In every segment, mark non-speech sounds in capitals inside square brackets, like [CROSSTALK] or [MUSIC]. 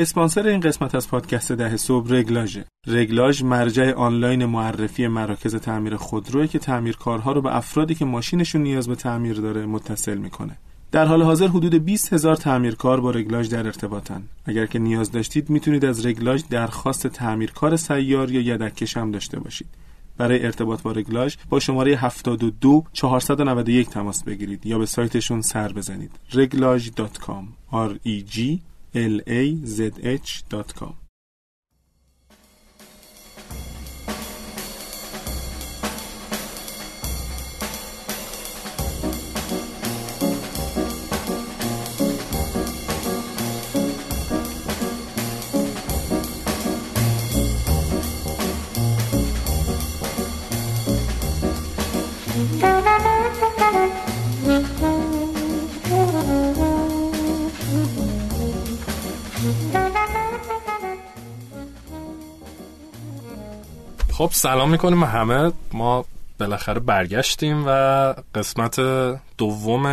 اسپانسر این قسمت از پادکست ده صبح رگلاژ. رگلاژ مرجع آنلاین معرفی مراکز تعمیر خودروی که تعمیرکارها رو به افرادی که ماشینشون نیاز به تعمیر داره متصل می‌کنه. در حال حاضر حدود 20 هزار تعمیرکار با رگلاژ در ارتباطن. اگر که نیاز داشتید می‌تونید از رگلاژ درخواست تعمیرکار سیار یا یدککش هم داشته باشید. برای ارتباط با رگلاژ با شماره 72 491 تماس بگیرید یا به سایتشون سر بزنید. reglage.com r e g l خب سلام می‌کنیم همه. ما بالاخره برگشتیم و قسمت دوم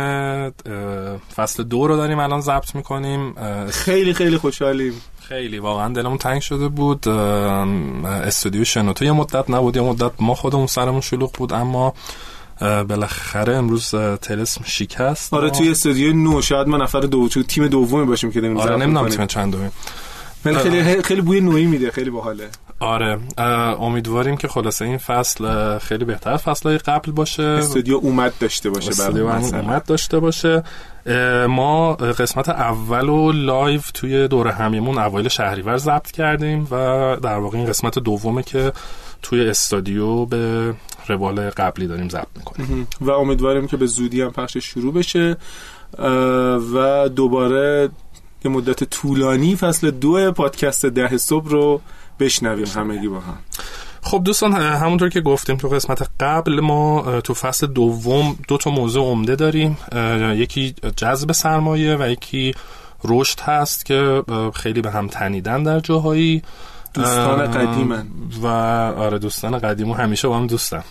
فصل دو رو داریم الان ضبط می‌کنیم. خیلی خیلی خوشحالیم. خیلی واقعا دلمون تنگ شده بود. استودیو شنوتو یه مدت نبود یه مدت ما خودمون سرمون شلوغ بود اما بالاخره امروز تلسم شکست. آره توی استودیو نو شاید ما نفر دو تیم دومی باشیم که آره نمی‌دونم تیم چند دومی خیلی خیلی بوی نویی میده خیلی باحاله. آره. امیدواریم که خلاصه این فصل خیلی بهتر از فصلهای قبل باشه. استودیو اومد داشته باشه استودیو اومد داشته باشه. ما قسمت اول و live توی دوره همیمون اوایل شهریور ضبط کردیم و در واقع این قسمت دومه که توی استودیو به روال قبلی داریم ضبط می‌کنیم. و امیدواریم که به زودی هم پخش شروع بشه. و دوباره یه مدت طولانی فصل دو پادکست ده صبح رو بشنویم همگی با هم. خب دوستان همونطور که گفتیم تو قسمت قبل ما تو فصل دوم دو تا موضوع عمده داریم. یکی جذب سرمایه و یکی رشد هست که خیلی به هم تنیدن در جاهایی. دوستان قدیمن. و آره دوستان قدیمو همیشه با هم دوستن.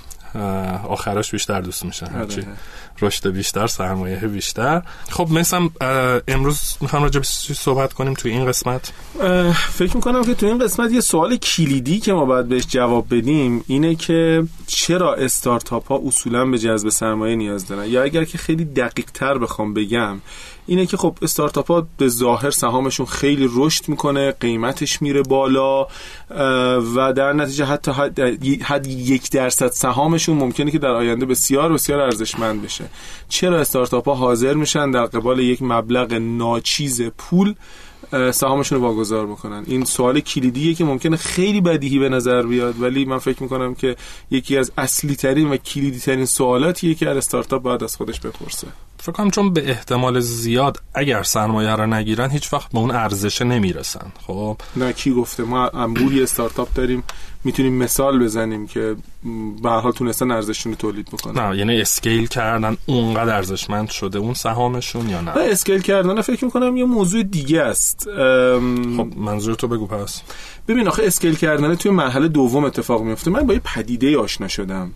آخراش بیشتر دوست میشن هرچی رشد بیشتر سرمایه بیشتر. خب مثلا امروز می‌خوام راجع به صحبت کنیم توی این قسمت. فکر می‌کنم که توی این قسمت یه سوال کلیدی که ما باید بهش جواب بدیم اینه که چرا استارتاپ ها اصولا به جذب سرمایه نیاز دارن؟ یا اگر که خیلی دقیق تر بخوام بگم اینه که خب استارتاپ ها به ظاهر سهامشون خیلی رشد می‌کنه قیمتش میره بالا و در نتیجه حتی حد, یک درصد سهامشون ممکنه که در آینده بسیار بسیار ارزشمند بشه. چرا استارتاپ ها حاضر میشن در قبال یک مبلغ ناچیز پول سهامشون رو واگذار بکنن؟ این سوال کلیدیه که ممکنه خیلی بدیهی به نظر بیاد ولی من فکر می‌کنم که یکی از اصلی ترین و کلیدی ترین سوالاتیه که هر استارتاپ باید از خودش بپرسه. فکر کنم چون به احتمال زیاد اگر سرمایه رو نگیرن هیچ وقت به اون ارزش نمی‌رسن. خب؟ نه کی گفته؟ ما انبوهی استارتاپ داریم می‌تونیم مثال بزنیم که به حال تونستن ارزششون رو تولید بکنن. نه یعنی scale کردن اونقدر ارزشمند شده اون سهامشون یا نه؟ نه scale کردن فکر می‌کنم یه موضوع دیگه است. خب منظور تو بگو پس. ببین آخه scale کردن توی مرحله دوم اتفاق میفته من با یه پدیده آشنا شدم.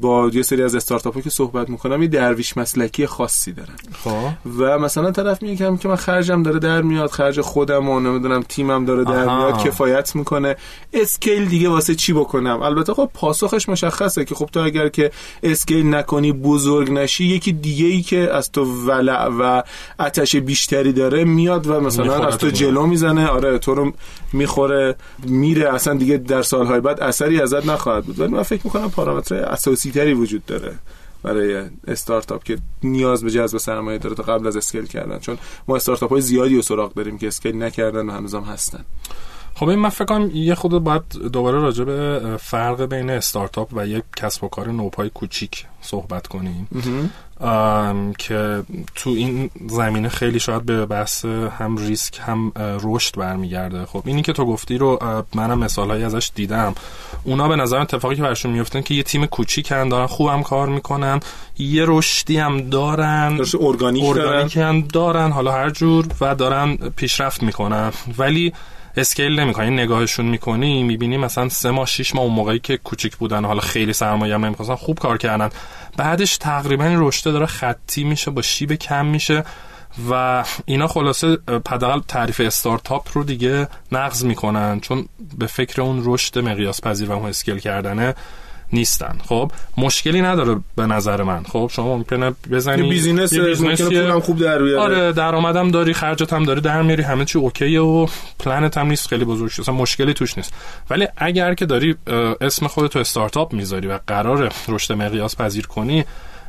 با یه سری از استارتاپ که صحبت می‌کنم یه درویش مسلکی خاصی دارن. خب. و مثلا طرف میگه که من خرجم داره در میاد خرج خودم و نمی‌دونم تیمم داره در آها. میاد کفایت می‌کنه. اسکیل دیگه واسه چی بکنم؟ البته خب پاسخش مشخصه که خب تو اگر که اسکیل نکنی بزرگ نشی یکی دیگه ای که از تو ولع و آتش بیشتری داره میاد و مثلا از تو. جلو می‌زنه. آره تو رو می‌خوره میره اصلا دیگه در سالهای بعد اثری ازت نخواهد بود. ولی من فکر می‌کنم پارامتر اساسی تری وجود داره برای استارتاپ که نیاز به جذب سرمایه داره تا قبل از scale کردن. چون ما استارتاپ های زیادی و سراغ داریم که scale نکردن و هنوزم هستن. خب این من فکر کنم یه خود باید دوباره راجع به فرق بین استارتاپ و یک کسب و کار نوپای کوچیک صحبت کنیم. که تو این زمینه خیلی شاید به بحث هم ریسک هم رشد برمیگرده. خب اینی که تو گفتی رو منم مثالهایی ازش دیدم. اونا به نظر اتفاقی که برشون میفتن که یه تیم کوچیکن دارن خوبم کار می‌کنن یه رشدی هم دارن. ارگانیک دارن. ارگانیک هم دارن حالا هر جور و دارن پیشرفت می‌کنن. ولی اسکیل نمی‌کنن این نگاهشون می‌کنی می‌بینی مثلا سه ماه شش ماه اون موقعی که کوچیک بودن حالا خیلی سرمایه هم نمی‌خواستن خوب کار کردن. بعدش تقریبا رشته داره خطی میشه با شیب کم میشه و اینا خلاصه پدال تعریف استارتاپ رو دیگه نقض می‌کنن چون به فکر اون رشد مقیاس پذیر و اون scale کردنه. نیستن. خب مشکلی نداره به نظر من. خب شما ممکنه بزنی. یه business ممکنه پولم خوب در بیاره. آره درآمدم داری خرجت هم داری در میاری همه چی اوکیه و پلنت هم نیست خیلی بزرگ اصلا مشکلی توش نیست. ولی اگر که داری اسم خودتو استارتاپ می‌ذاری و قرار رشد مقیاس پذیر کنی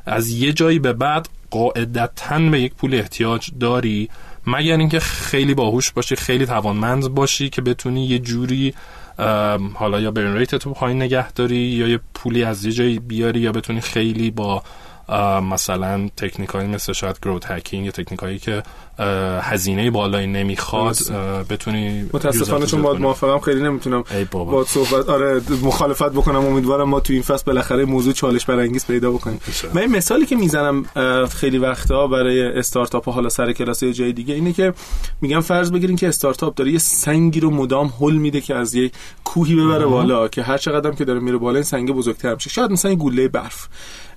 از یه جایی به بعد قاعدتا به یک پول احتیاج داری مگر اینکه خیلی باهوش باشی خیلی توانمند باشی که بتونی یه جوری حالا یا برن ریت تو پایین نگه داری یا یه پولی از یه جایی بیاری یا بتونی خیلی با مثلا تکنیک مثل شاید گروت هکینگ یا تکنیک هایی که هزینه بالایی نمی‌خواد بتونی متاسفانه چون باید موافقم خیلی نمی‌تونم با صحبت آره مخالفت بکنم امیدوارم ما تو این فصل بالاخره موضوع چالش برانگیز پیدا بکنیم. من این مثالی که می‌زنم خیلی وقتا برای استارتاپ حالا سر کلاس یا جای دیگه اینه که میگم فرض بگیرین که استارتاپ داره یه سنگی رو مدام هل میده که از یه کوهی ببره بالا که هر چقدر که داره میره بالا این سنگ بزرگتر میشه. شاید مثلا گوله برف.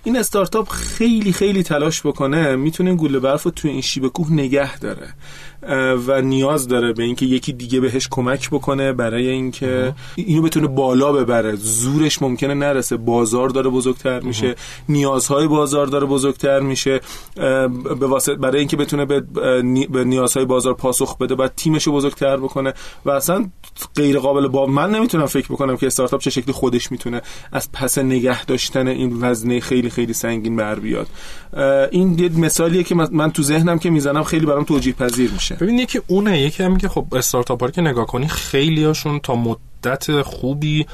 این استارتاپ خیلی خیلی تلاش بکنه می‌تونه گوله برف رو توی این شیب کوه نگه داره. و نیاز داره به اینکه یکی دیگه بهش کمک بکنه برای اینکه اینو بتونه بالا ببره. زورش ممکنه نرسه. بازار داره بزرگتر میشه. نیازهای بازار داره بزرگتر میشه. به واسطه برای اینکه بتونه به نیازهای بازار پاسخ بده بعد تیمش رو بزرگتر بکنه. و اصلا غیر قابل با من نمی‌تونم فکر بکنم که استارتاپ چه شکلی خودش می‌تونه از پس نگه داشتن این وزنه خیلی خیلی سنگین بر بیاد. این یه مثالیه که من تو ذهنم که می‌زنم خیلی برام توجیه پذیر میشه. ببین یکی اونه یکی هم که خب استارتاپ که نگاه کنی خیلی هاشون تا مدت خوبی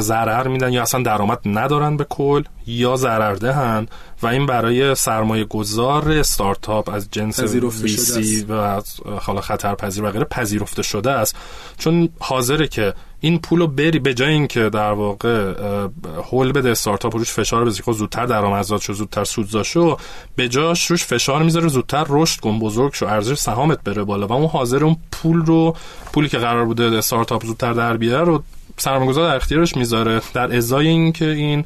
ضرر میدن یا اصلا درآمد ندارن به کل یا ضرر دهن و این برای سرمایه گذار استارتاپ از جنس ویسی و حالا خطر پذیر و غیره پذیرفته شده است. چون حاضره که این پول رو بری به جای اینکه در واقع هول بده استارتاپ روش فشار بذاری که خب زودتر درآمدزاد شو زودتر سودزا شو به جاش روش فشار می‌ذاره زودتر رشد کن بزرگ شو ارزش سهامت بره بالا. و اون حاضر اون پول رو پولی که قرار بوده استارتاپ زودتر در بیاره رو سرمایه‌گذار در اختیارش می‌ذاره. در ازای اینکه این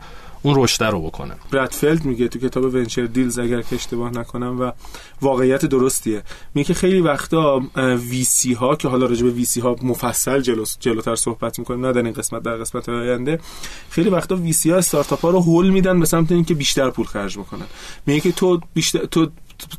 اون رشد رو بکنه برد فلد میگه تو کتاب Venture Deals اگر که اشتباه نکنم و واقعیت درستیه. میگه که خیلی وقتا VC ها که حالا راجع به VC ها مفصل جلو جلوتر صحبت می‌کنیم نه در این قسمت در قسمت آینده خیلی وقتا VC ها استارتاپ ها رو هول میدن به سمت اینکه بیشتر پول خرج بکنن. میگه که تو بیشتر تو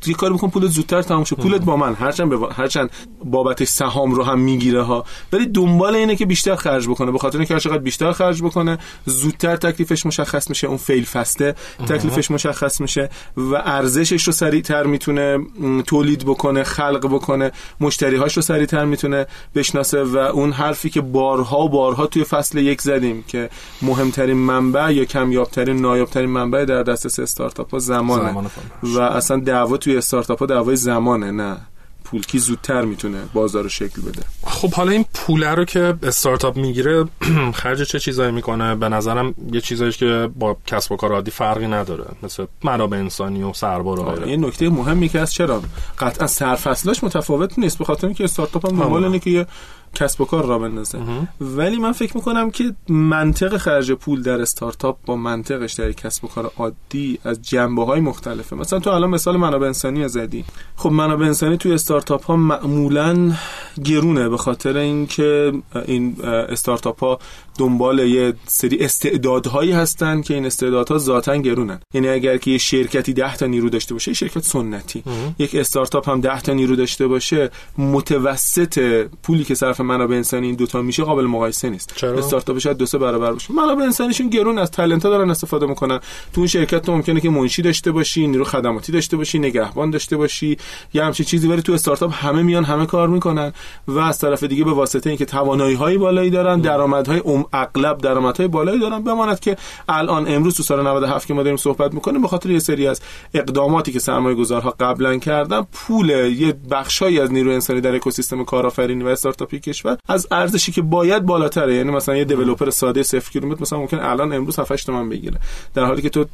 یه کاری بکن پولت زودتر تموم شه. پولت با من. هرچند به هرچند بابتش سهام رو هم می‌گیره ها. ولی دنبال اینه که بیشتر خرج بکنه. به خاطر اینکه هر چقدر بیشتر خرج بکنه زودتر تکلیفش مشخص میشه. اون فیل فسته تکلیفش مشخص میشه و ارزشش رو سریعتر می‌تونه تولید بکنه خلق بکنه مشتریهاش رو سریعتر می‌تونه بشناسه و اون حرفی که بارها و بارها توی فصل یک زدیم که مهمترین منبع یا کمیابترین نایابترین منبع در دسترس استارتاپ ها زمانه زمان و اصلا دعوا توی استارتاپ ها دعوای زمانه نه. پول کی زودتر می‌تونه بازار رو شکل بده. خب حالا این پول رو که استارتاپ می‌گیره [CLEARS THROAT] خرج چه چیزایی می‌کنه؟ به نظرم یه چیزایی که با کسب و کار عادی فرقی نداره مثل منابع انسانی و سربار و غیره. این نکته مهمی که از چرا؟ قطعا سرفصلش متفاوت نیست به خاطر اینکه استارتاپ هم دنبال اینه که کسب و کار را بندازه. ولی من فکر می‌کنم که منطق خرج پول در استارتاپ با منطقش در کسب و کار عادی از جنبه های مختلفه. مثلا تو الان مثال منابع انسانی زدی. خب منابع انسانی توی استارتاپ ها معمولا گرونه به خاطر اینکه این استارتاپ ها دنبال یه سری استعدادهایی هستن که این استعدادها ذاتا گرونن. یعنی اگر که یه شرکتی 10 تا نیرو داشته باشه شرکت سنتی. یک استارتاپ هم 10 تا نیرو داشته باشه متوسط پولی که صرف منابع انسانی این دوتا میشه قابل مقایسه نیست. چرا؟ استارتاپ شاید دو سه برابر باشه. منابع انسانیشون گرون از تالنت دارن استفاده می‌کنن. تو اون شرکت تو ممکنه که منشی داشته باشی نیرو خدماتی داشته باشی نگهبان داشته باشی. یا همچین چیزی ولی تو استارتاپ همه میان همه کار می‌کنن و از طرف دیگه به واسطه اینکه توانایی های بالایی دارن درآمدهای اغلب درآمدهای بالایی دارن. بماند که الان امروز تو سال 97 که ما داریم صحبت می‌کنیم به خاطر یه سری از اقداماتی که سرمایه گذارها قبلا کردن پول یه بخشایی از نیرو انسانی در اکوسیستم کارآفرینی و استارتاپی کشور از ارزشی که باید بالاتره یعنی مثلا یه دیولپر ساده 0 کیلومتر مثلا ممکن الان امروز 7 8 تومن بگیره در حالی که تو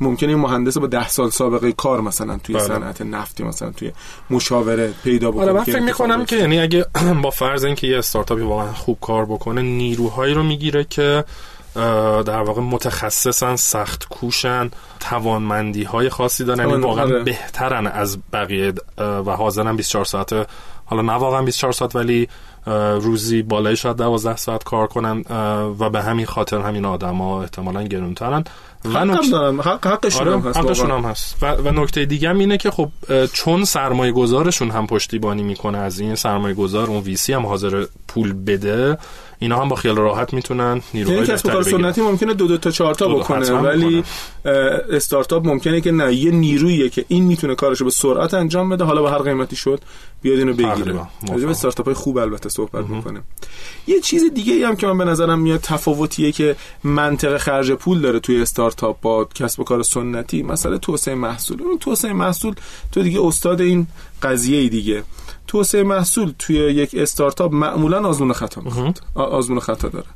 ممکنه مهندس با 10 سال سابقه کار مثلا توی بله. صنعت نفتی مثلا توی مشاوره پیدا بکنه آره من فکر می‌کنم که یعنی اگه [CLEARS THROAT] با فرض اینکه یه استارتاپی واقعا خوب کار بکنه نیروهایی رو می‌گیره که در واقع متخصصن سخت کوشن توانمندی های خاصی دارن یعنی واقعا آره. بهترن از بقیه و حاضرن 24 ساعت حالا نه واقعا 24 ساعت ولی روزی بالای شاید 12 ساعت کار کنن و به همین خاطر همین آدما احتمالاً گرونترن. و نکته حق حقشون آره، هم هست حقشون هم هست. و, و نکته دیگه هم اینه که خب چون سرمایه گذارشون هم پشتیبانی می‌کنه از این سرمایه گذار اون ویسی هم حاضر پول بده اینا هم با خیال راحت می‌تونن نیروهای یعنی کسب کار سنتی ممکنه دو دو تا چهار تا بکنه ولی استارتاپ ممکنه که نه یه نیرویی که این می‌تونه کارشو به سرعت انجام بده حالا به هر قیمتی شد بیاد اینو بگیره. راجع به استارتاپ های خوب البته صحبت می‌کنه. یه چیز دیگه ای هم که من به نظرم میاد تفاوتیه که منطق خرج پول داره توی استارتاپ با کسب و کار سنتی مسئله توسعه محصول. اون توسعه محصول تو دیگه استاد این قضیه دیگه. توسعه محصول توی یک استارتاپ معمولا آزمون خطا می‌خواد. آزمون خطا داره.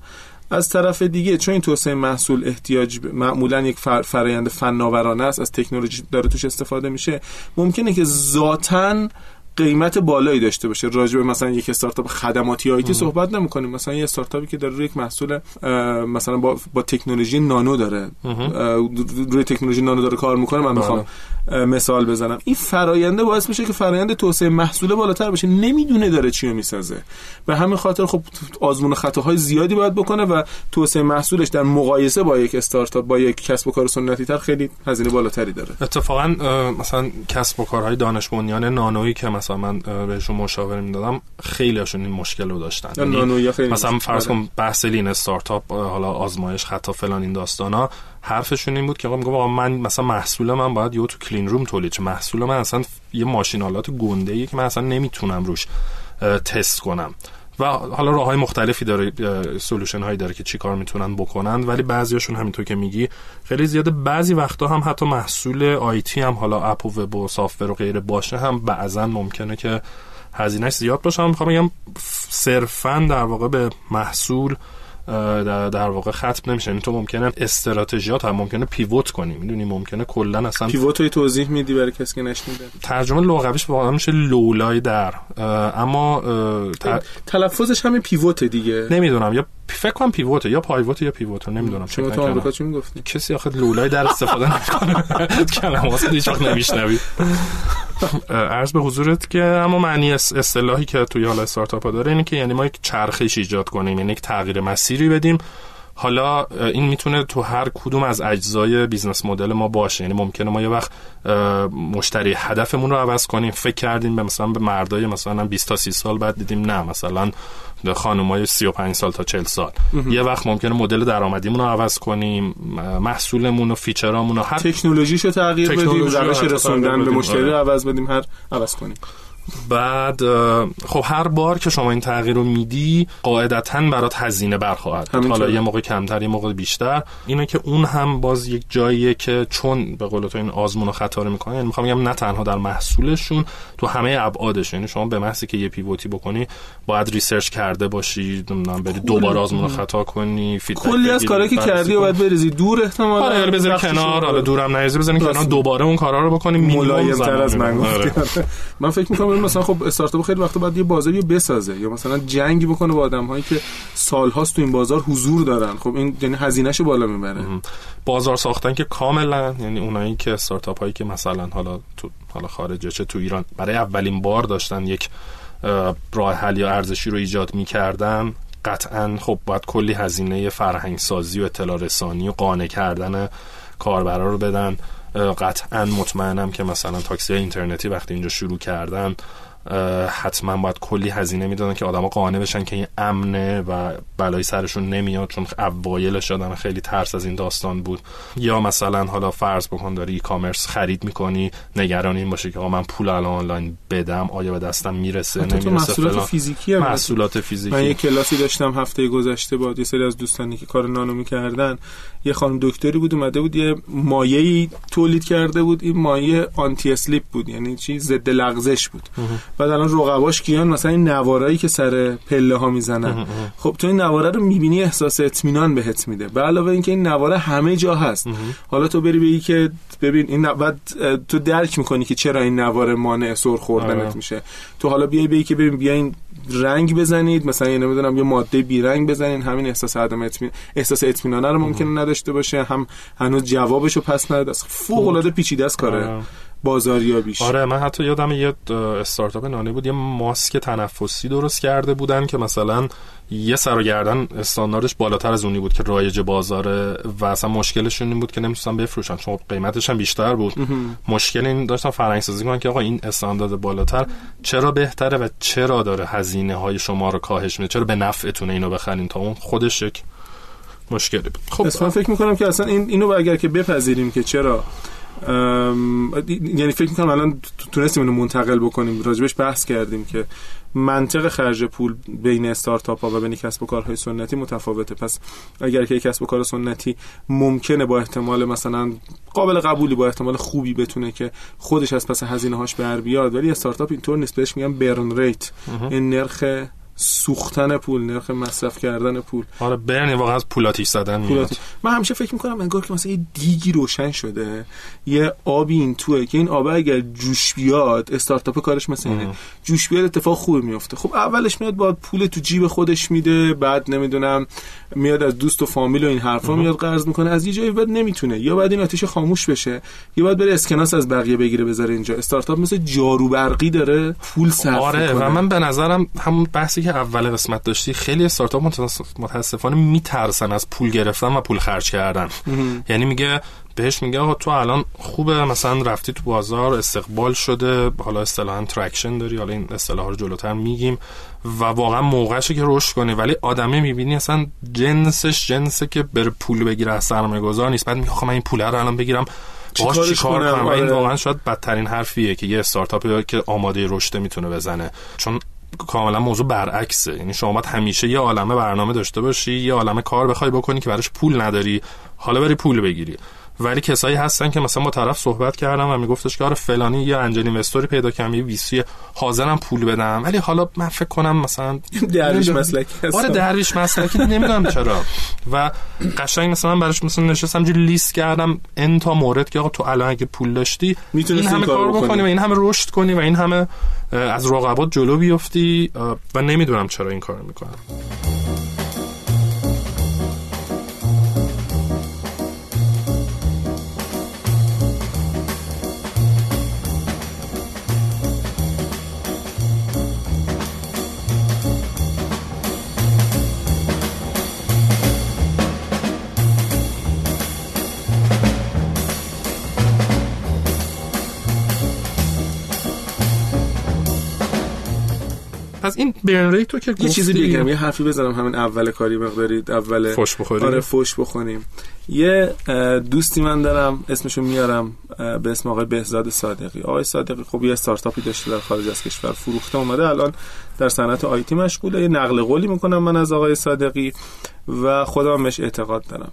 از طرف دیگه چون این توسعه محصول احتیاج معمولا یک فرایند فناورانه است از تکنولوژی داره توش استفاده میشه. ممکنه که ذاتن قیمت بالایی داشته باشه. راجع به مثلا یک استارتاپ خدماتی آیتی صحبت نمی‌کنیم. مثلا یه استارتاپی که داره روی یک محصول مثلا با, با تکنولوژی نانو داره. روی تکنولوژی نانو داره کار می‌کنه من می‌خوام بله. مثال بزنم. این فراینده باعث میشه که فرایند توسعه محصول بالاتر بشه نمی‌دونه داره چی می‌سازه. به همین خاطر خب آزمون خطاهای زیادی باید بکنه و توسعه محصولش در مقایسه با یک استارتاپ با یک کسب و کار سنتی تر خیلی هزینه بالاتری داره. اتفاقا مثلا کسب و کارهای دانش بنیان نانویی که مثلا من بهشون مشاوره می‌دادم. خیلی هاشون این مشکل رو داشتن. یعنی مثلا فرض. کن بحث lean startup حالا آزمایش خطا فلان این داستانا حرفشون این بود که میگم آقا من مثلا محصول من باید یه تو clean room تولید شه محصول من اصلا یه ماشین آلات گنده ای که من اصلا نمی‌تونم روش تست کنم. و حالا راه های مختلفی داره solution هایی داره که چی کار می‌تونن بکنن ولی بعضیاشون همینطور که میگی خیلی زیاده. بعضی وقتا هم حتی محصول آیتی هم حالا اپ و وب و سافتور و غیره باشه هم بعضا ممکنه که هزینهش زیاد باشه. هم می‌خوام بگم صرفا در واقع به محصول در, در واقع ختم نمیشه. یعنی تو ممکنه استراتژیات هم ممکنه پیوت کنی. می‌دونی؟ ممکنه کلا اصلا پیوت رو توضیح میدی برای کسی که نشنیده؟ ترجمه لغویش واقعا میشه لولای در. اما تلفظش همین پیوت دیگه. نمی‌دونم. یا فکر کنم pivot یا pivot یا pivot نمی‌دونم. شما تو آمریکا چی می‌گفتی؟ کسی آخه لولای در استفاده نمی‌کنه. [LAUGHS] کلمات هیچ وقت نمیشنوی. [LAUGHS] عرض به حضورت که اما معنی اصطلاحی که توی حالا استارتاپ داره اینه که یعنی ما یک چرخش ایجاد کنیم یعنی یک تغییر مسیری بدیم. حالا این می‌تونه تو هر کدوم از اجزای business model ما باشه. یعنی ممکنه ما یه وقت مشتری هدفمون رو عوض کنیم فکر کردیم به مثلا به مردای مثلا 20 تا 30 سال بعد دیدیم نه مثلا خانمای 35 سال تا 40 سال. یه وقت ممکنه مدل درآمدیمون رو عوض کنیم محصولمون و فیچرامون رو هر تکنولوژیشو تغییر بدیم روش رسوندن به مشتری رو عوض بدیم هر عوض کنیم. بعد خب هر بار که شما این تغییر رو میدی قاعدتا برات هزینه برخواهد حالا یه موقع کمتر یه موقع بیشتر. اینه که اون هم باز یک جاییه که چون به قول تو این آزمون و خطا رو می‌کنن یعنی می‌خوام بگم نه تنها در محصولشون تو همه ابعادش یعنی شما به محضی که یه pivot ی بکنی باید research کرده باشی نمی‌دونم بری دوباره آزمون و خطا کنی کلی از کارهایی که کردی و باید بریزی. دور احتمالاً آره بذاری کنار حالا دورم نریزی بزنی کنار دوباره اون کارا رو بکنی ملایم تر از من آره. [LAUGHS] من فکر می‌کنم مثلا خب استارتاپ خیلی وقتا باید یه بازاری بسازه یا مثلا جنگی بکنه با آدم هایی که سالهاست تو این بازار حضور دارن. خب این یعنی هزینهشو بالا می‌بره. بازار ساختن که کاملا یعنی اونایی که استارتاپ هایی که مثلا حالا تو حالا خارجه چه تو ایران برای اولین بار داشتن یک راه حل یا ارزشی رو ایجاد می‌کردن قطعا خب باید کلی هزینه فرهنگ سازی و اطلاع رسانی و قانع کردن کاربرا رو بدن. قطعا مطمئنم که مثلا تاکسی اینترنتی وقتی اینجا شروع کردن حتما باید کلی هزینه می‌دادن که آدما قانع بشن که این امنه و بلای سرشون نمیاد چون اوایلش آدم خیلی ترس از این داستان بود. یا مثلا حالا فرض بکن داری ای کامرس خرید می‌کنی نگران این باشه که آقا من پول الان آنلاین بدم آیا به دستم می‌رسه نمی‌رسه محصولات فیزیکی هم محصولات فیزیکی. من یه کلاسی داشتم هفته گذشته با یه سری از دوستانی که کار نانو می‌کردن. یه خانم دکتری بود اومده بود یه مایعی تولید کرده بود. این مایع آنتی اسلیپ بود یعنی چی؟ ضد لغزش بود. بعد الان رقباش کیان مثلا این نوارایی که سر پله ها می‌زنن. خب تو این نواره رو می‌بینی احساس اطمینان بهت میده. به علاوه اینکه این نواره همه جا هست. حالا تو بری بگی که ببین این بعد تو درک می‌کنی که چرا این نواره مانع سر خوردنت آره. میشه. تو حالا بیای بگی که ببین بیاین رنگ بزنید مثلا یه نمی‌دونم یه ماده بی رنگ بزنین. همین احساس عدم اطمینان احساس اطمینان رو ممکنه نداشته باشه. هم هنوز جوابشو پس نداده است فوق العاده پیچیده است کاره. بازاریابیش. آره من حتی یادم یه استارتاپ نانه بود یه ماسک تنفسی درست کرده بودن که مثلا یه سر و گردن استانداردش بالاتر از اونی بود که رایج بازاره و اصلا مشکلشون این بود که نمی‌تونستن بفروشن چون قیمتش هم بیشتر بود. مشکل این داشتن فرهنگ سازی کنن که آقا این استاندارد بالاتر چرا بهتره و چرا داره هزینه های شما رو کاهش میده؟ چرا به نفعتونه اینو بخرین؟ تا اون خودش یک مشکلی بود. خب من فکر می‌کنم که اصلا این اینو اگر که بپذیریم که چرا یعنی فکر می‌کنم الان تونستیم اینو منتقل بکنیم. راجبش بحث کردیم که منطق خرج پول بین استارتاپ ها و بین کسب و کارهای سنتی متفاوته. پس اگر که کسب و کار سنتی ممکنه با احتمال مثلا قابل قبولی با احتمال خوبی بتونه که خودش از پس هزینه هاش بر بیاد ولی استارتاپ اینطور نیست. بهش میگن برن ریت. این نرخ سوختن پول نرخ مصرف کردن پول. آره برنی واقعا از پولاتیش زدن پولاتی. من همیشه فکر می‌کنم انگار که مثلا یه دیگی روشن شده یه آبی این توه که این آب اگر جوش بیاد استارتاپ کارش مثل اینه. جوش بیاد اتفاق خوبی میفته خب اولش میاد با پول تو جیب خودش میده بعد نمی‌دونم میاد از دوست و فامیل و این حرفا میاد قرض می‌کنه. از یه جایی بعد نمی‌تونه. یا بعد این آتیش خاموش بشه یا بعد بره اسکناس از بقیه بگیره بذاره اینجا. استارتاپ مثل جارو برقی داره پول صرف آره می‌کنه. و من به نظرم همون بحثی که اول قسمت داشتی خیلی استارتاپ متاسف- متاسفانه میترسن از پول گرفتن و پول خرج کردن. یعنی میگه بهش میگه آقا تو الان خوبه مثلا رفتی تو بازار استقبال شده حالا اصطلاحا traction داری حالا این اصطلاح رو جلوتر میگیم و واقعا موقعشه که رشد کنی. ولی آدمه می‌بینی اصلا جنسش جنسه که بره پول بگیره از سرمایه گذار نیست. بعد میگه من این پول رو الان بگیرم باش چیکارش چی کار کنم؟ این آره. واقعا شاید بدترین حرفیه که یه استارتاپی که آماده رشد می‌تونه بزنه. چون کاملا موضوع برعکسه. یعنی شما باید همیشه یه عالمه برنامه داشته باشی یه عالمه کار بخوای بکنی که براش پول نداری. حالا بری پول بگیری. ولی کسایی هستن که مثلا با طرف صحبت کردم و میگفتش که آره فلانی یه انجل اینوستوری پیدا کردم یه ویسی حاضرم پول بدم. ولی حالا من فکر کنم مثلا درویش مسلکی هستم. آره درویش مسلکی نمی‌دونم چرا. و قشنگ مثلا براش مثلا نشستم جو لیست کردم ان تا مورد که آقا تو الان اگه پول داشتی این همه کارو کار بکنی. و این همه رشد کنی و این همه از رقبات جلو بیفتی و نمی‌دونم چرا این کار می‌کنم این برن ریت تو که یه چیزی بگم یه حرفی بزنم همین اول کاری مقداری اول فوش بخوریم؟ آره فوش بخونیم یه دوستی من دارم اسمشو میارم به اسم آقای بهزاد صادقی. آقای صادقی خب یه استارتاپی داشته در خارج از کشور فروخته اومده الان در صنعت آیتی مشغوله. یه نقل قولی می‌کنم من از آقای صادقی و خودم بهش اعتقاد دارم.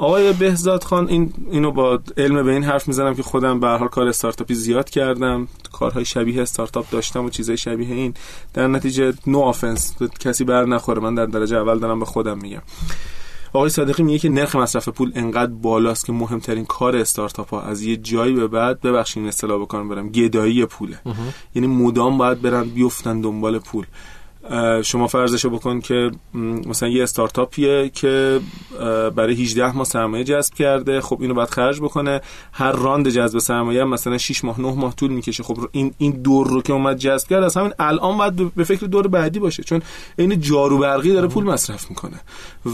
آقای بهزاد خان این اینو با علم به این حرف می‌زنم که خودم به حال کار استارتاپی زیاد کردم. کارهای شبیه استارتاپ داشتم و چیزای شبیه این. در نتیجه نو آفنس کسی بر نخوره. من در درجه اول دارم به خودم میگم. آقای صادقی میگه که نرخ مصرف پول انقدر بالاست که مهمترین کار استارتاپ ها از یه جایی به بعد ببخشید اصطلاح بکنم برم. گدایی پوله. یعنی مدام باید برن بیفتن دنبال پول. شما فرضشو بکن که مثلا یه استارتاپیه که برای 18 ماه سرمایه جذب کرده خب اینو باید خرج بکنه. هر راند جذب سرمایه مثلا 6 ماه 9 ماه طول می‌کشه. خب این این دور رو که اومد جذب کرد از همین الان باید به فکر دور بعدی باشه. چون این جارو برقی داره پول مصرف می‌کنه.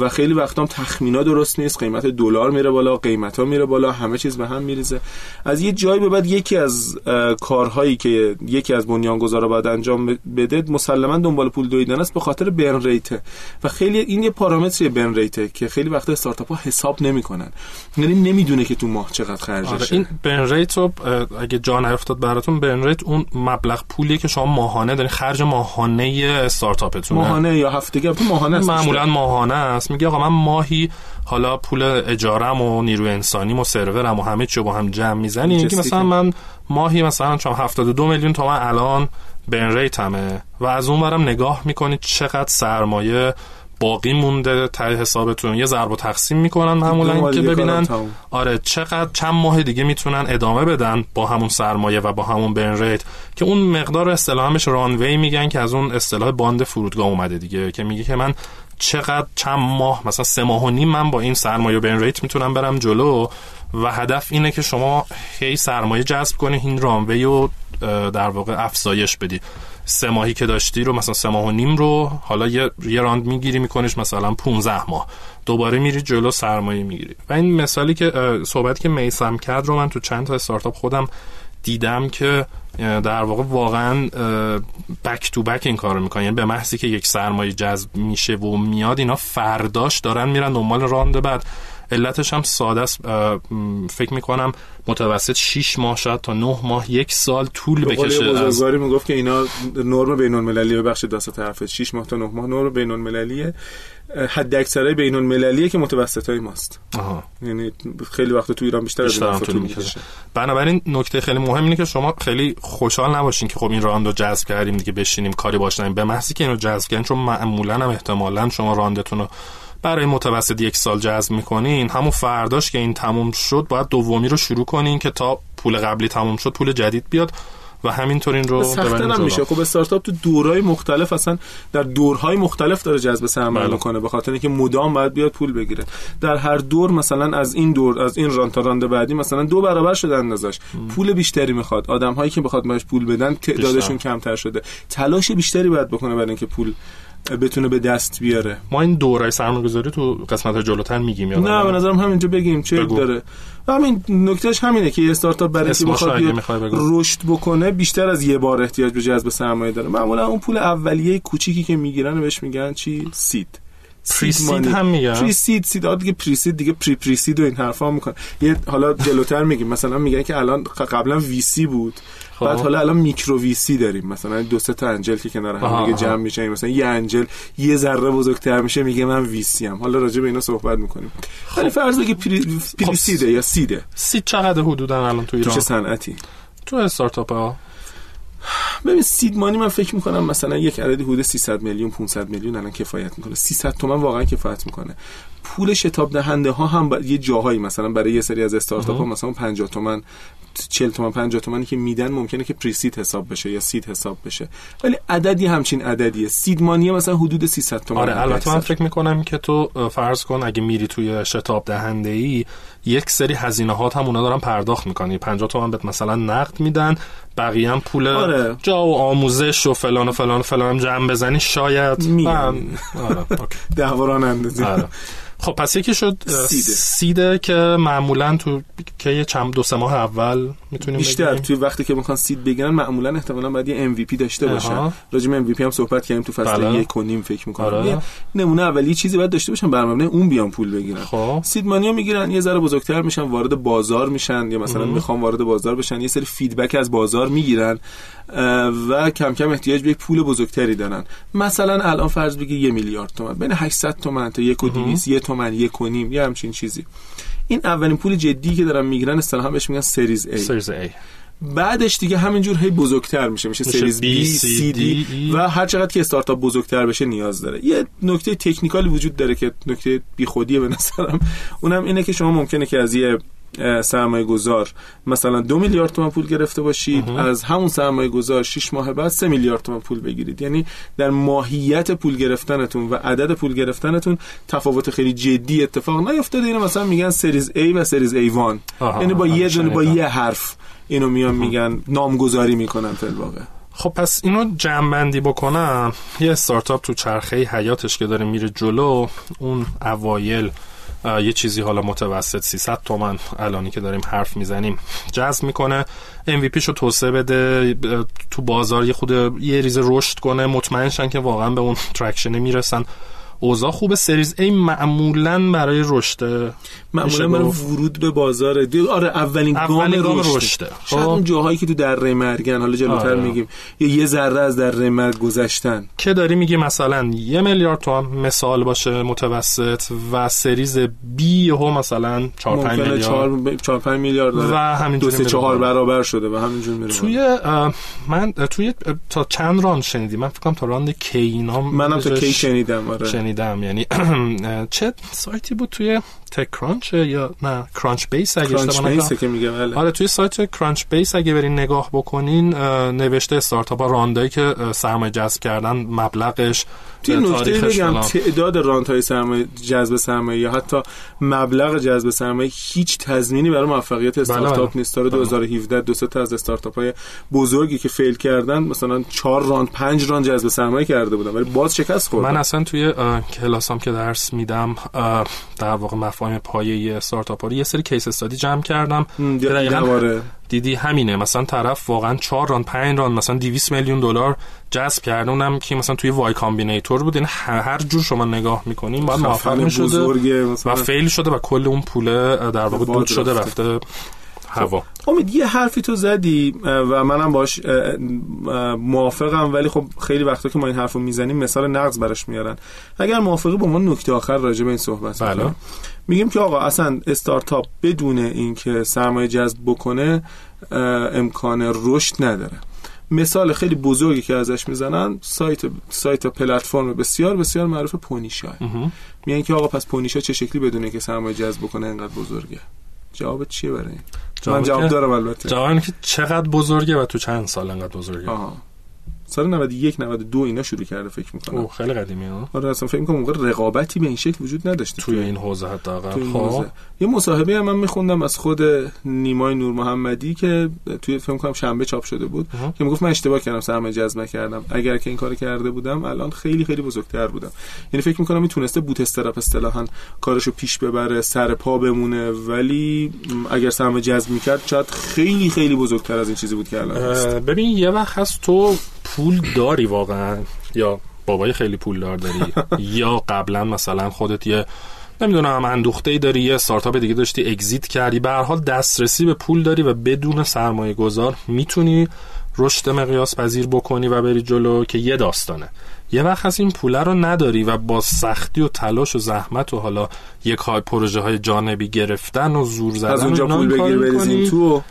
و خیلی وقتا هم تخمینا درست نیست. قیمت دلار میره بالا قیمت ها میره بالا همه چیز به هم میریزه. از یه جایی به بعد یکی از کارهایی که یکی از بنیانگذارا باید انجام بده مسلما دنبال پول دویدن است به خاطر برن ریته و خیلی این یه پارامتری برن ریته که خیلی وقتا استارتاپ ها حساب نمی‌کنن. یعنی نمی‌دونه که تو ماه چقدر خرجشه. آره این برن ریت رو اگه جا نیفتاد براتون برن ریت اون مبلغ پولی که شما ماهانه دارین خرج ماهانه استارتاپتونه. ماهانه یا هفتگی ماهانه است معمولا. ماهانه است. میگه آقا من ماهی حالا پول اجارم و نیروی انسانیم و سرورم و همه چی رو با هم جمع می‌زنیم که. مثلا من ماهی مثلا چون 72 میلیون تومن الان بن ریت همه. و از اون برم نگاه می‌کنید چقدر سرمایه باقی مونده ته حسابتون. یه ضرب و تقسیم می‌کنن معمولا که ببینن. آره چقدر چند ماه دیگه می‌تونن ادامه بدن با همون سرمایه و با همون برن ریت. که اون مقدار اصطلاحش runway میگن که از اون اصطلاح باند فرودگاه اومده دیگه که میگه که من چقدر چند ماه مثلا سه ماه و نیم من با این سرمایه burn rate می‌تونم برم جلو. و هدف اینه که شما هی سرمایه جذب کنی این runway رو در واقع افزایش بدی. سه ماهی که داشتی رو مثلا سه ماه و نیم رو حالا یه, یه round می‌گیری میکنیش مثلا 15 ماه. دوباره میری جلو سرمایه می‌گیری. و این مثالی که صحبتی که میسم کرد رو من تو چند تا استارتاپ خودم دیدم که در واقع واقعا بک تو بک این کارو می‌کنن. یعنی به محضی که یک سرمایه جذب میشه و میاد اینا فرداش دارن میرن دنبال راند بعد. علتش هم ساده است. فکر می‌کنم متوسط 6 ماه شاید تا 9 ماه یک سال طول بکشه. از می‌گفت که اینا نرم بین المللی بخش دست طرف. 6 ماه تا 9 ماه نرم بین المللیه حد اکثرای بین المللیه که متوسط های ماست. آها. یعنی خیلی وقت تو ایران بیشتر, بیشتر از طول می‌کشه. بنابراین نکته خیلی مهم اینه که شما خیلی خوشحال نباشین که خب این راندو جذب کردیم دیگه بشینیم کاری باش به محضی که اینو جذب کردین چون معمولا هم احتمالا شما راندتون رو برای متوسط یک سال جذب می‌کنین همون فرداش که این تموم شد باید دومی رو شروع کنین که تا پول قبلی تموم شد پول جدید بیاد و همینطور این رو سخته میشه. خب استارتاپ تو دورهای مختلف اصلا در دورهای مختلف داره جذب سرمایه بله. کنه به خاطر اینکه مدام باید بیاد پول بگیره. در هر دور مثلا از این دور از این ران تا راند بعدی مثلا دو برابر شده اندازش. پول بیشتری می‌خواد. آدم هایی که بخواد بهش پول بدن تعدادشون کمتر شده. تلاش بیشتری باید بکنه برای اینکه پول بتونه به دست بیاره. ما این دوره سرمایه‌گذاری تو قسمت جلوتر میگیم یا نه به نظرم همینجا بگیم چه داره. همین نکتهش همینه که استارتاپ برای اینکه بخواد رشد بکنه بیشتر از یه بار احتیاج به جذب سرمایه داره. معمولا اون پول اولیه کوچیکی که می‌گیرن بهش میگن چی؟ سید. pre-seed هم میگن pre-seed seed دیگه pre-seed دیگه pre pre-seed و این حرفا می‌کنن یه حالا جلوتر میگیم. مثلا میگن که الان قبلا VC بود. خب. بعد حالا الان micro VC داریم. مثلا دو سه تا angel که کنار هم دیگه جمع میشه مثلا یه angel یه ذره بزرگتر میشه میگه من VC ام. حالا راجع به اینا صحبت می‌کنیم. خب. ولی فرض بگی pre, pre-seed ه یا seed ه؟ seed چقدر حدودا الان تو ایران تو چه صنعتی؟ تو استارتاپ ها ببین seed money من فکر می‌کنم مثلا یک عددی حدود 300 میلیون 500 میلیون الان کفایت می‌کنه. 300 تومن واقعا کفایت می‌کنه. پول شتاب دهنده ها هم یه جاهایی مثلا برای یه سری از استارتاپ ها مثلا 50 تومن 40 تومن 50 تومنی که میدن ممکنه که پریسید حساب بشه یا سید حساب بشه. ولی عددی همچین عددیه. سید مانی مثلا حدود 300 تومن آره البته من فکر می‌کنم که تو فرض کن اگه میری توی شتاب دهنده ای یک سری هزینه هات هم اونا دارن پرداخت می‌کنی 50 تومن بهت مثلا نقد میدن بقیه هم پول آره. جا و آموزش و فلان و فلان و فلان جمع بزنی شاید. آره [LAUGHS] دهوران اندازی آره. خب پس یکی شد سیده, سیده که معمولا تو که یه چند دو سه ماه اول می‌تونیم بیشتر بگیم. توی وقتی که می‌خوان سید بگیرن معمولا احتمالاً باید یه MVP داشته باشن راجع به MVP هم صحبت کردیم تو فصل بله. یک و نیم فکر می‌کنم آره. نمونه اولی چیزی باید داشته باشن برنامه اون بیان پول بگیرن خب. سید مانیا می‌گیرن یه ذره بزرگتر میشن وارد بازار میشن یا مثلا می‌خوان وارد بازار بشن یه سری فیدبک از بازار می‌گیرن و کم کم احتیاج به پول بزرگتری دارن مثلا الان فرض بگی یه میلیارد تومن بین 800 تومن تا یک و 200 یه تومن یک و نیم یه همچین چیزی. این اولین پول جدی که دارن می‌گیرن اصطلاحا بهش میگن سریز A. سریز A. بعدش دیگه همینجور هی بزرگتر میشه میشه سریز B, C, D و هر چقدر که استارتاپ بزرگتر بشه نیاز داره. یه نکته تکنیکالی وجود داره که نکته بیخودیه به نظرم. اونم اینه که شما ممکنه که از یه سرمایه گذار. مثلا دو میلیارد تومن پول گرفته باشید از همون سرمایه گذار 6 ماه بعد سه میلیارد تومن پول بگیرید. یعنی در ماهیت پول گرفتنتون و عدد پول گرفتنتون تفاوت خیلی جدی اتفاق نیفتاده. اینو مثلا میگن سریز A و سریز A1 یعنی با یه دونه با یه حرف اینو میان میگن نامگذاری می‌کنن واقع خب پس اینو جمع بکنم. یه استارتاپ تو چرخه حیاتش که داره میره جلو اون اوایل یه چیزی حالا متوسط 300 تومن الانی که داریم حرف می‌زنیم جذب می‌کنه. MVP شو توسعه بده تو بازار یه خود یه ریز رشد کنه. مطمئن شن که واقعا به اون ترکشنه می‌رسن. اوضاع خوب سریز ای معمولا برای رشد معمولا برای ورود به بازار. آره اولین, اولین گام رشد. شاید خب. اون جاهایی که تو دره مرگن حالا جلوتر آره. میگیم یا یه ذره از دره مرگ گذشتن که داری میگی مثلا یه میلیارد تومن مثال باشه متوسط و series B ها مثلا 4 5 ممکنه میلیارد 4 5 میلیارد. و دو همینجوری سه چهار. برابر شده و همینجور میره توی من توی تا چند round شنیدی من فکر کنم تا round K اینام منم تا K شنیدم آره شنیدم یعنی [CLEARS THROAT] چه سایتی بود توی TechCrunch یا نه Crunchbase اگه اشتباه که میگم بله. آره توی سایت Crunchbase اگه برین نگاه بکنین نوشته استارتاپ ها round ایی که سرمایه جذب کردن مبلغش توی نکته بگم. تعداد round های سرمایه جذب سرمایه یا حتی مبلغ جذب سرمایه هیچ تضمینی برای موفقیت استارتاپ بله. نیست تا 2017 دو سه تا از استارتاپ های بزرگی که fail کردن مثلا 4 round 5 round جذب سرمایه کرده بودن ولی باز شکست خوردن من اصلا توی کلاسام که درس میدم در واقع مفاهیم پایه استارتاپ ها رو یه سری case study جمع کردم. دقیقاً آره. دیدی همینه. مثلا طرف واقعا 4 round 5 round مثلا 200 میلیون دلار جذب کرده. اونم که مثلا توی Y Combinator بود. این هر هر جور شما نگاه می‌کنین باید موفق می‌شده بزرگه و fail شده و کل اون پوله اه، در واقع دود شده رفته. رفته هوا. امید یه حرفی تو زدی و منم باش موافقم ولی خب خیلی وقتا که ما این حرفو می‌زنیم مثال نقض براش میارن. اگر موافقی با ما نکته آخر راجع به این صحبت بله. میگیم که آقا اصلا استارتاپ بدون اینکه سرمایه جذب بکنه امکان رشد نداره. مثال خیلی بزرگی که ازش می‌زنن سایت سایت پلتفرم بسیار بسیار معروف پونیشا. میگن که آقا پس پونیشا چه شکلی بدونه که سرمایه جذب بکنه انقدر بزرگه؟ جواب چیه برای این؟ من جوابی جواب دارم البته. جواب که چقدر بزرگه و تو چند سال انقدر بزرگه. آها. سال 91 92 اینا شروع کرده فکر می‌کنم. او خیلی قدیمی ها آره اصلا فکر می‌کنم موقع رقابتی به این شکل وجود نداشته. توی این حوزه حداقل. توی این خب. حوزه. یه مصاحبه هم من میخوندم از خود نیمای نور محمدی که توی فکر کنم شنبه چاپ شده بود اها. که می‌گفت من اشتباه کردم سرمایه جذب نکردم. اگر که این کارو کرده بودم الان خیلی خیلی بزرگتر بودم. یعنی فکر می‌کنم می‌تونسته بوت استرپ اصطلاحا کارشو پیش ببره سر پا بمونه. ولی اگر سرمایه جذب می‌کرد شاید خیلی خیلی بزرگتر از این چیزی بود که الان هست. اه، ببین یه وقت هست تو پول داری واقعا؟ یا بابای خیلی پول دار داری؟ [LAUGHS] یا قبلا مثلا خودت یه نمی‌دونم اندوخته ای داری یه استارتاپ دیگه داشتی اگزیت کردی. به هر حال دسترسی به پول داری و بدون سرمایه گذار می‌تونی رشد مقیاس پذیر بکنی و بری جلو که یه داستانه. یه وقت هست این پوله رو نداری و با سختی و تلاش و زحمت و حالا یک های پروژه های جانبی گرفتن و زور زدن از اونجا پول بگیر بریزین. تو؟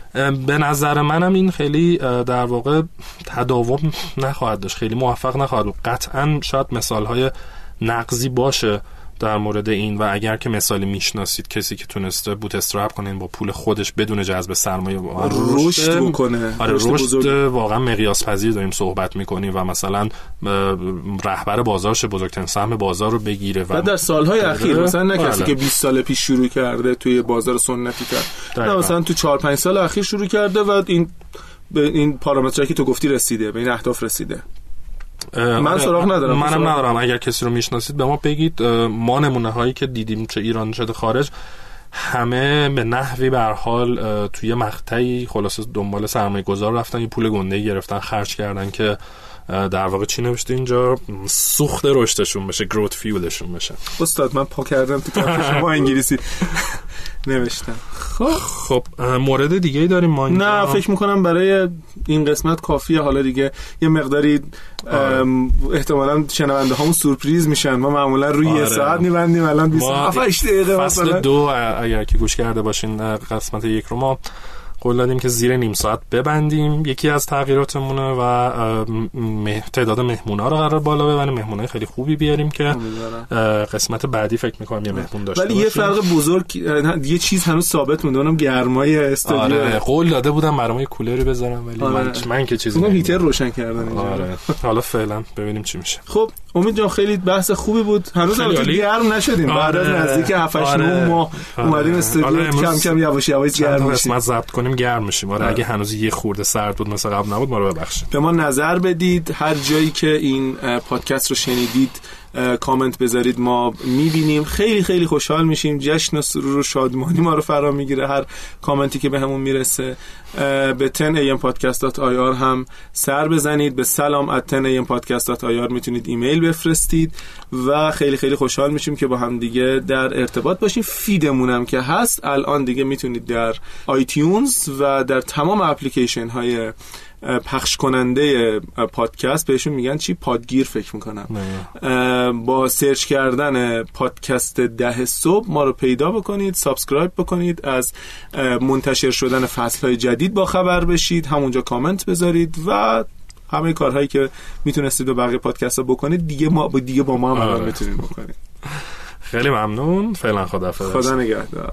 به نظر منم این خیلی در واقع تداوم نخواهد داشت. خیلی موفق نخواهد بود. قطعا شاید مثالهای نقضی باشه. در مورد این و اگر که مثالی می‌شناسید کسی که تونسته بوت استرپ کنه این با پول خودش بدون جذب سرمایه واقعا رشد بکنه آره رشد. واقعا مقیاس پذیر داریم صحبت می‌کنیم و مثلا رهبر بازارش بزرگترین سهم بازار رو بگیره و و در سالهای. اخیر مثلا نه کسی بله. که 20 سال پیش شروع کرده توی بازار سنتی کرد نه. مثلا تو 4 5 سال اخیر شروع کرده و این به این پارامترهایی که تو گفتی رسیده به این اهداف رسیده من آره، سراغ ندارم. منم سراغ- ندارم اگر کسی رو می‌شناسید به ما بگید ما نمونه هایی که دیدیم چه ایران چه خارج همه به نحوی به حال توی مقطعی خلاصه دنبال سرمایه گذار رفتن یه پول گنده گرفتن خرج کردن که در واقع چی نوشته اینجا؟ سوخت رشدشون بشه گروت فیولشون بشه. استاد من پا کردم تو شما [LAUGHS] انگلیسی. نوشتم. خب. خب مورد دیگه ای داریم ما اینجا؟ نه فکر می‌کنم برای این قسمت کافیه. حالا دیگه یه مقداری آره. احتمالا شنونده هامون سورپریز میشن. ما معمولا روی یه آره. ساعت میبندیم الان 27 دقیقه فصل مثلا. دو اگر که گوش کرده باشین قسمت یک رو ما قول دادیم که زیر نیم ساعت ببندیم یکی از تغییراتمونه و تعداد مهمونا رو قرار بالا ببریم مهمونای خیلی خوبی بیاریم که قسمت بعدی فکر می‌کنم یه مهمون داشته ولی یه. فرق بزرگ یه چیز هنوز ثابت مونده اونم گرمای استودیو آره قول داده بودم برام کولری بذارم ولی آره. من, من که چیزی اونم. هیتر روشن کردن اینجا آره حالا فعلا ببینیم چی میشه خب امید جان خیلی بحث خوبی بود هنوز البته. گرم نشدیم بعد از آره. نزدیک 7 8 آره. 9 ماه آره. اومدیم استودیو کم کم یواش یواش گرم میشیم قسمت ضبط می‌کنیم گرم میشیم. آره اگه هنوز یه خورده سرد بود مثل قبل نبود ما رو ببخشید. به ما نظر بدید هر جایی که این پادکست رو شنیدید کامنت بذارید. ما می‌بینیم. خیلی خیلی خوشحال میشیم. جشن و سرور و شادمانی ما رو فرا می‌گیره. هر کامنتی که بهمون می‌رسه به 10 podcast.ir هم سر بزنید. به سلام at 10 podcast.ir می‌تونید ایمیل بفرستید. و خیلی خیلی خوشحال میشیم که با هم دیگه در ارتباط باشیم. feed مون هم که هست الان دیگه می‌تونید در iTunes و در تمام اپلیکیشن های پخش کننده پادکست بهشون میگن چی؟ پادگیر فکر می‌کنم. با سرچ کردن پادکست ده صبح ما رو پیدا بکنید subscribe بکنید از منتشر شدن فصل های جدید با خبر بشید همونجا کامنت بذارید و همه کارهایی که می‌تونستید و بقیه پادکست ها بکنید دیگه ما دیگه با ما هم آره. می‌تونید بکنید. خیلی ممنون. فعلا خدافظ خدا نگهدار.